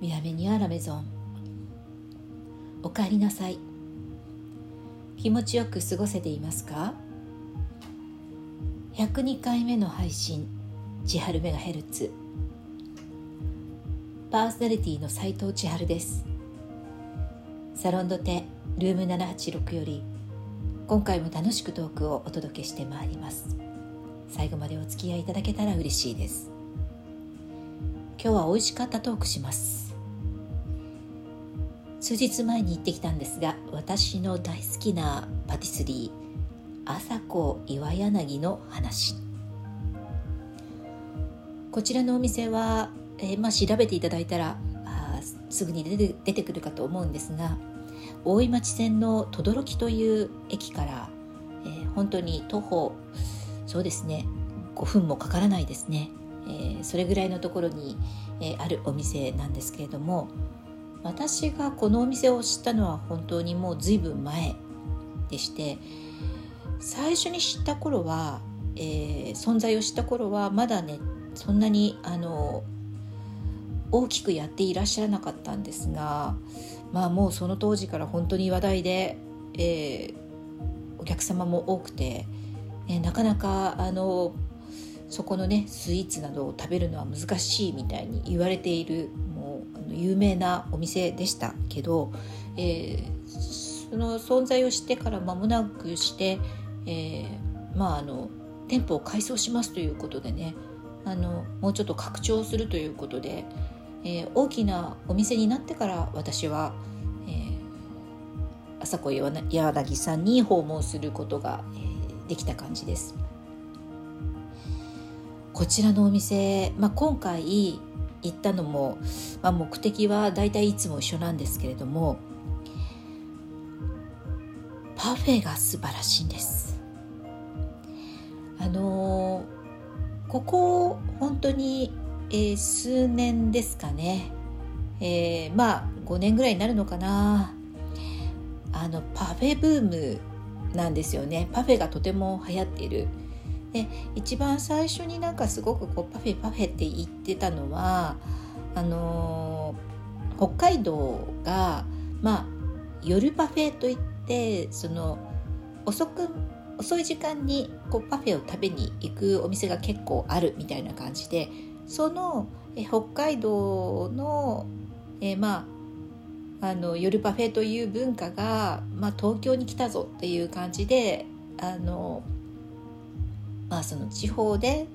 南にあラメゾン。おかえりなさい。気持ちよく過ごせていますか？102回目の配信千春メガヘルツ。パーソナリティの斉藤千春です。サロンドテルーム786より今回も楽しくトークをお届けしてまいります。最後までお付き合いいただけたら嬉しいです。今日は美味しかったトークします。数日前に行ってきたんですが私の大好きなパティスリー朝子岩柳の話。こちらのお店は、えー、まあ、調べていただいたらあすぐに出て出てくるかと思うんですが大井町線の等々力という駅から、えー、本当に徒歩そうですね5分もかからないですね、えー、それぐらいのところに、え、あるお店なんですけれども私がこのお店を知ったのは本当にもう随分前でして最初に知った頃は、えー、存在を知った頃はまだねそんなにあの大きくやっていらっしゃらなかったんですがまあもうその当時から本当に話題で、えー、お客様も多くてえなかなかあのそこのねスイーツなどを食べるのは難しいみたいに言われているの有名なお店でしたけど、えー、その存在をしてから間もなくして、えー、まああの店舗を改装しますということでねあのもうちょっと拡張するということで、えー、大きなお店になってから私は、えー、朝子柳さんに訪問することが、えーできた感じです。こちらのお店、まあ、今回行ったのも、まあ、目的はだいたいいつも一緒なんですけれどもパフェが素晴らしいんです。あのー、ここ本当に、えー、数年ですかね、えー、まあ5年ぐらいになるのかな。あのパフェブームなんですよね。パフェがとても流行っている。で一番最初になんかすごくこうパフェパフェって言ってたのはあのー、北海道がまあ夜パフェといってその遅く遅い時間にこうパフェを食べに行くお店が結構あるみたいな感じでそのえ北海道の、え、まああの夜パフェという文化が、まあ、東京に来たぞっていう感じであの、まあ、その地方で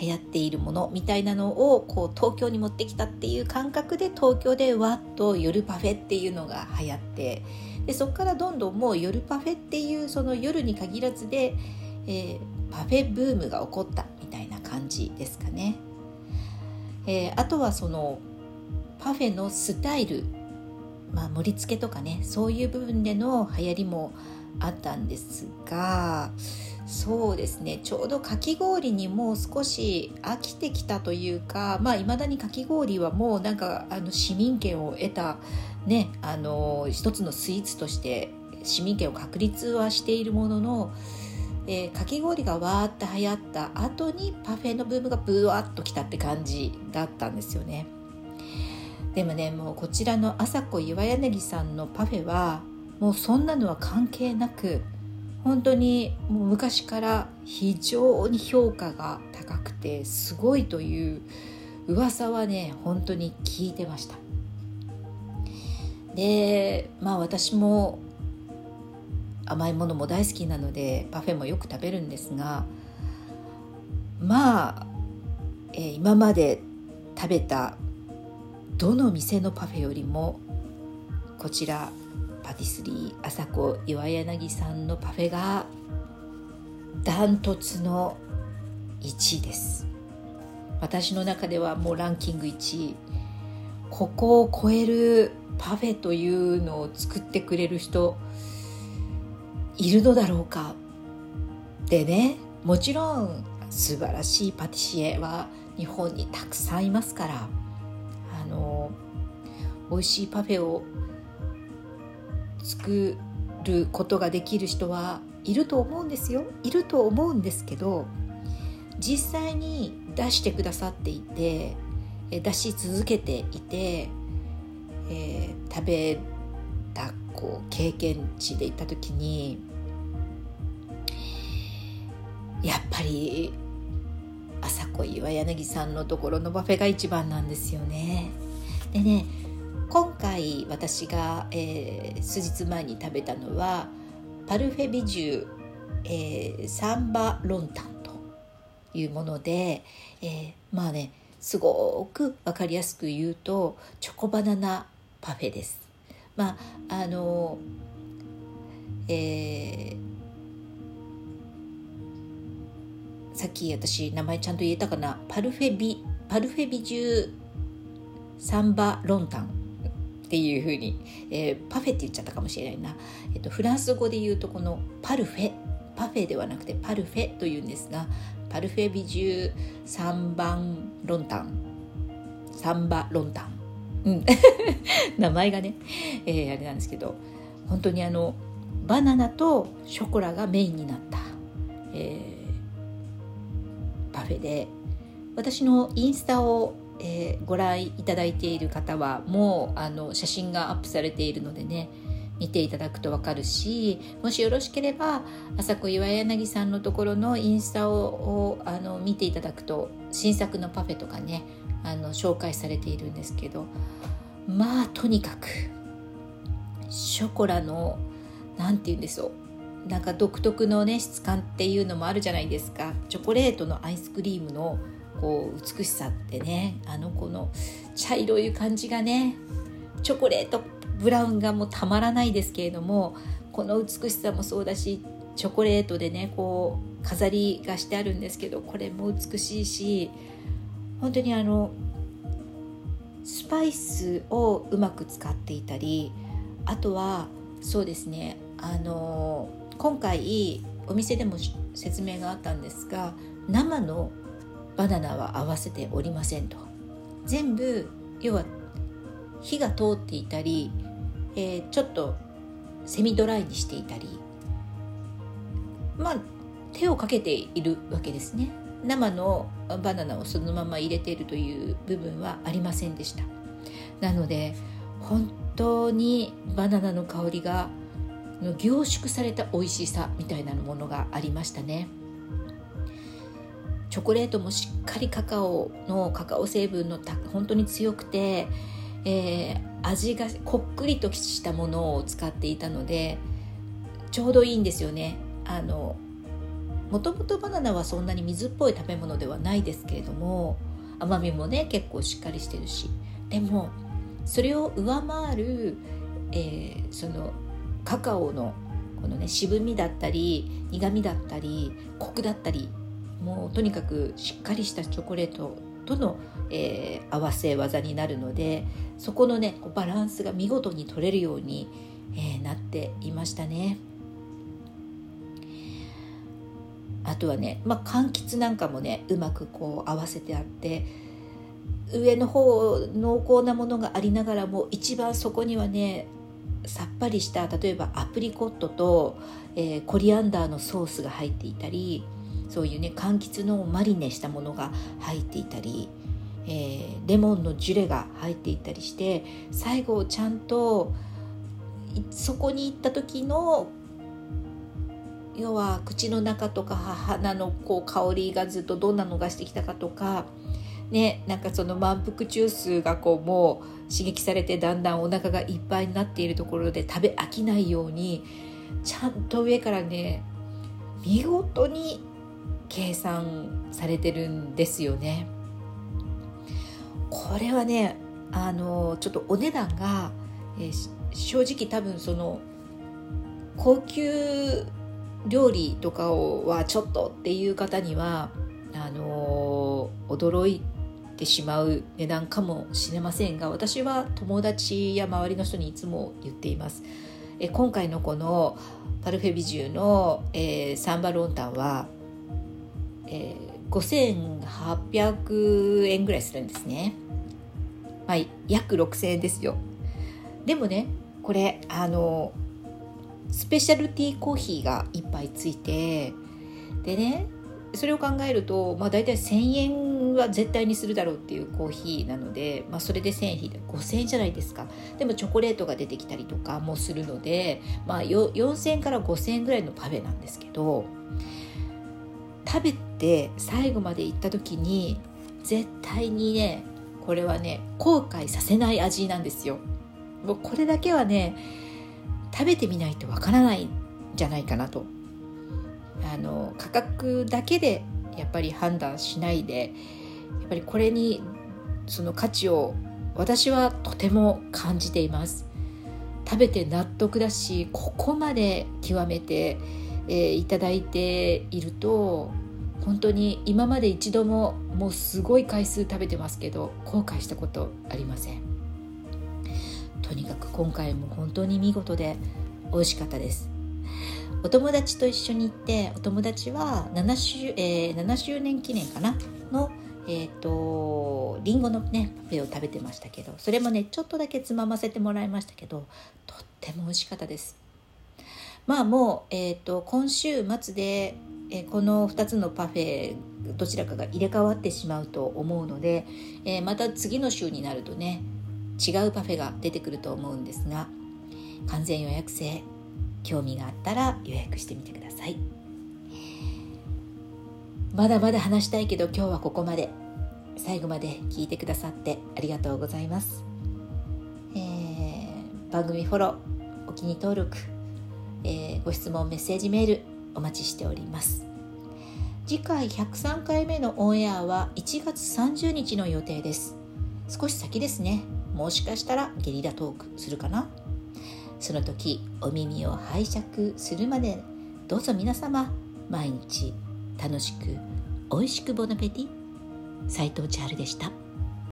流行っているものみたいなのをこう東京に持ってきたっていう感覚で東京でわっと夜パフェっていうのが流行ってでそこからどんどんもう夜パフェっていうその夜に限らずで、えー、パフェブームが起こったみたいな感じですかね。えー、あとはそのパフェのスタイルまあ、盛り付けとかねそういう部分での流行りもあったんですがそうですねちょうどかき氷にもう少し飽きてきたというかまあいまだにかき氷はもうなんかあの市民権を得たねあの一つのスイーツとして市民権を確立はしているものの、えー、かき氷がわーって流行った後にパフェのブームがブワッときたって感じだったんですよね。でもねもうこちらの朝子岩柳さんのパフェはもうそんなのは関係なく本当にもう昔から非常に評価が高くてすごいという噂はね本当に聞いてました。でまあ私も甘いものも大好きなのでパフェもよく食べるんですがまあ、えー、今まで食べたどの店のパフェよりもこちらパティスリー朝子岩柳さんのパフェがダントツの1位です。私の中ではもうランキング1位。ここを超えるパフェというのを作ってくれる人いるのだろうか。でねもちろん素晴らしいパティシエは日本にたくさんいますからあの美味しいパフェを作ることができる人はいると思うんですよいると思うんですけど実際に出してくださっていて、出し続けていて、えー、食べたこう経験値で行った時にやっぱり朝子岩柳さんのところのパフェが一番なんですよね。でね今回私が、えー、数日前に食べたのはパルフェビジュ、えー、サンバロンタンというもので、えー、まあねすごく分かりやすく言うとチョコバナナパフェです。まああのえー、さっき私名前ちゃんと言えたかな？パルフェビパルフェビジューサンバロンタンっていうふうに、えー、パフェって言っちゃったかもしれないな、えっと、フランス語で言うとこの parfait。パフェではなくて parfait というんですが parfait bijou Saint-Valentin。 Saint-Valentin、うん、名前がね、えー、あれなんですけど本当にあのバナナとショコラがメインになった、えー、パフェで私のインスタをえー、ご覧いただいている方はもうあの写真がアップされているのでね見ていただくと分かるしもしよろしければ朝子岩柳さんのところのインスタをあの見ていただくと新作のパフェとかねあの紹介されているんですけどまあとにかくショコラの何て言うんでしょうなんか独特のね質感っていうのもあるじゃないですか。チョコレートのアイスクリームのこう美しさってねあのこの茶色い感じがねチョコレートブラウンがもうたまらないですけれどもこの美しさもそうだしチョコレートでねこう飾りがしてあるんですけどこれも美しいし本当にあのスパイスをうまく使っていたりあとはそうですねあの今回お店でも説明があったんですが生のバナナは合わせておりませんと。全部要は火が通っていたり、えー、ちょっとセミドライにしていたりまあ手をかけているわけですね。生のバナナをそのまま入れているという部分はありませんでした。なので本当にバナナの香りが凝縮された美味しさみたいなものがありましたね。チョコレートもしっかりカカオのカカオ成分の本当に強くて、えー、味がこっくりとしたものを使っていたのでちょうどいいんですよね。あのもともとバナナはそんなに水っぽい食べ物ではないですけれども甘みもね結構しっかりしてるし。でもそれを上回る、えー、そのカカオのこのね渋みだったり苦みだったりコクだったりもうとにかくしっかりしたチョコレートとの、えー、合わせ技になるのでそこのねバランスが見事に取れるように、えー、なっていましたね。あとはね、まあ、柑橘なんかもねうまくこう合わせてあって上の方濃厚なものがありながらも一番そこにはねさっぱりした例えばアプリコットと、えー、コリアンダーのソースが入っていたりそういうね柑橘のマリネしたものが入っていたり、えー、レモンのジュレが入っていたりして最後ちゃんとそこに行った時の要は口の中とか鼻のこう香りがずっとどんなのがしてきたかとかねなんかその満腹中枢がこうもう刺激されてだんだんお腹がいっぱいになっているところで食べ飽きないようにちゃんと上からね見事に計算されてるんですよね。これはねあのちょっとお値段が、えー、正直多分その高級料理とかをはちょっとっていう方にはあの驚いてしまう値段かもしれませんが私は友達や周りの人にいつも言っています。え今回のこのパルフェビジュの、えー、サンバロンタンはえー、5800円ぐらいするんですね。まあ、約6000円ですよ。でもね、これ、あの、スペシャルティーコーヒーが1杯ついて、でね、それを考えると、まあ、大体1000円は絶対にするだろうっていうコーヒーなので、まあ、それで1000円引いて5000円じゃないですかでもチョコレートが出てきたりとかもするので、まあ、4000円から5000円ぐらいのパフェなんですけど食べて最後まで行った時に絶対にねこれはね後悔させない味なんですよ。もうこれだけはね食べてみないとわからないんじゃないかなと。あの価格だけでやっぱり判断しないでやっぱりこれにその価値を私はとても感じています。食べて納得だしここまで極めて、えー、いただいていると本当に今まで一度ももうすごい回数食べてますけど後悔したことありません。とにかく今回も本当に見事で美味しかったです。お友達と一緒に行ってお友達は 7, 周、えー、7周年記念かな？のえっ、ー、とりんごのねパフェを食べてましたけどそれもねちょっとだけつまませてもらいましたけどとっても美味しかったです。まあもう、えーと、今週末で、えー、この2つのパフェどちらかが入れ替わってしまうと思うので、えー、また次の週になるとね違うパフェが出てくると思うんですが完全予約制興味があったら予約してみてください。まだまだ話したいけど今日はここまで。最後まで聞いてくださってありがとうございます、えー、番組フォローお気に登録、えー、ご質問メッセージメールお待ちしております。次回103回目のオンエアは1月30日の予定です。少し先ですね。もしかしたらゲリラトークするかな。その時お耳を拝借するまでどうぞ皆様毎日楽しく美味しくボナペティ。斉藤千春でした。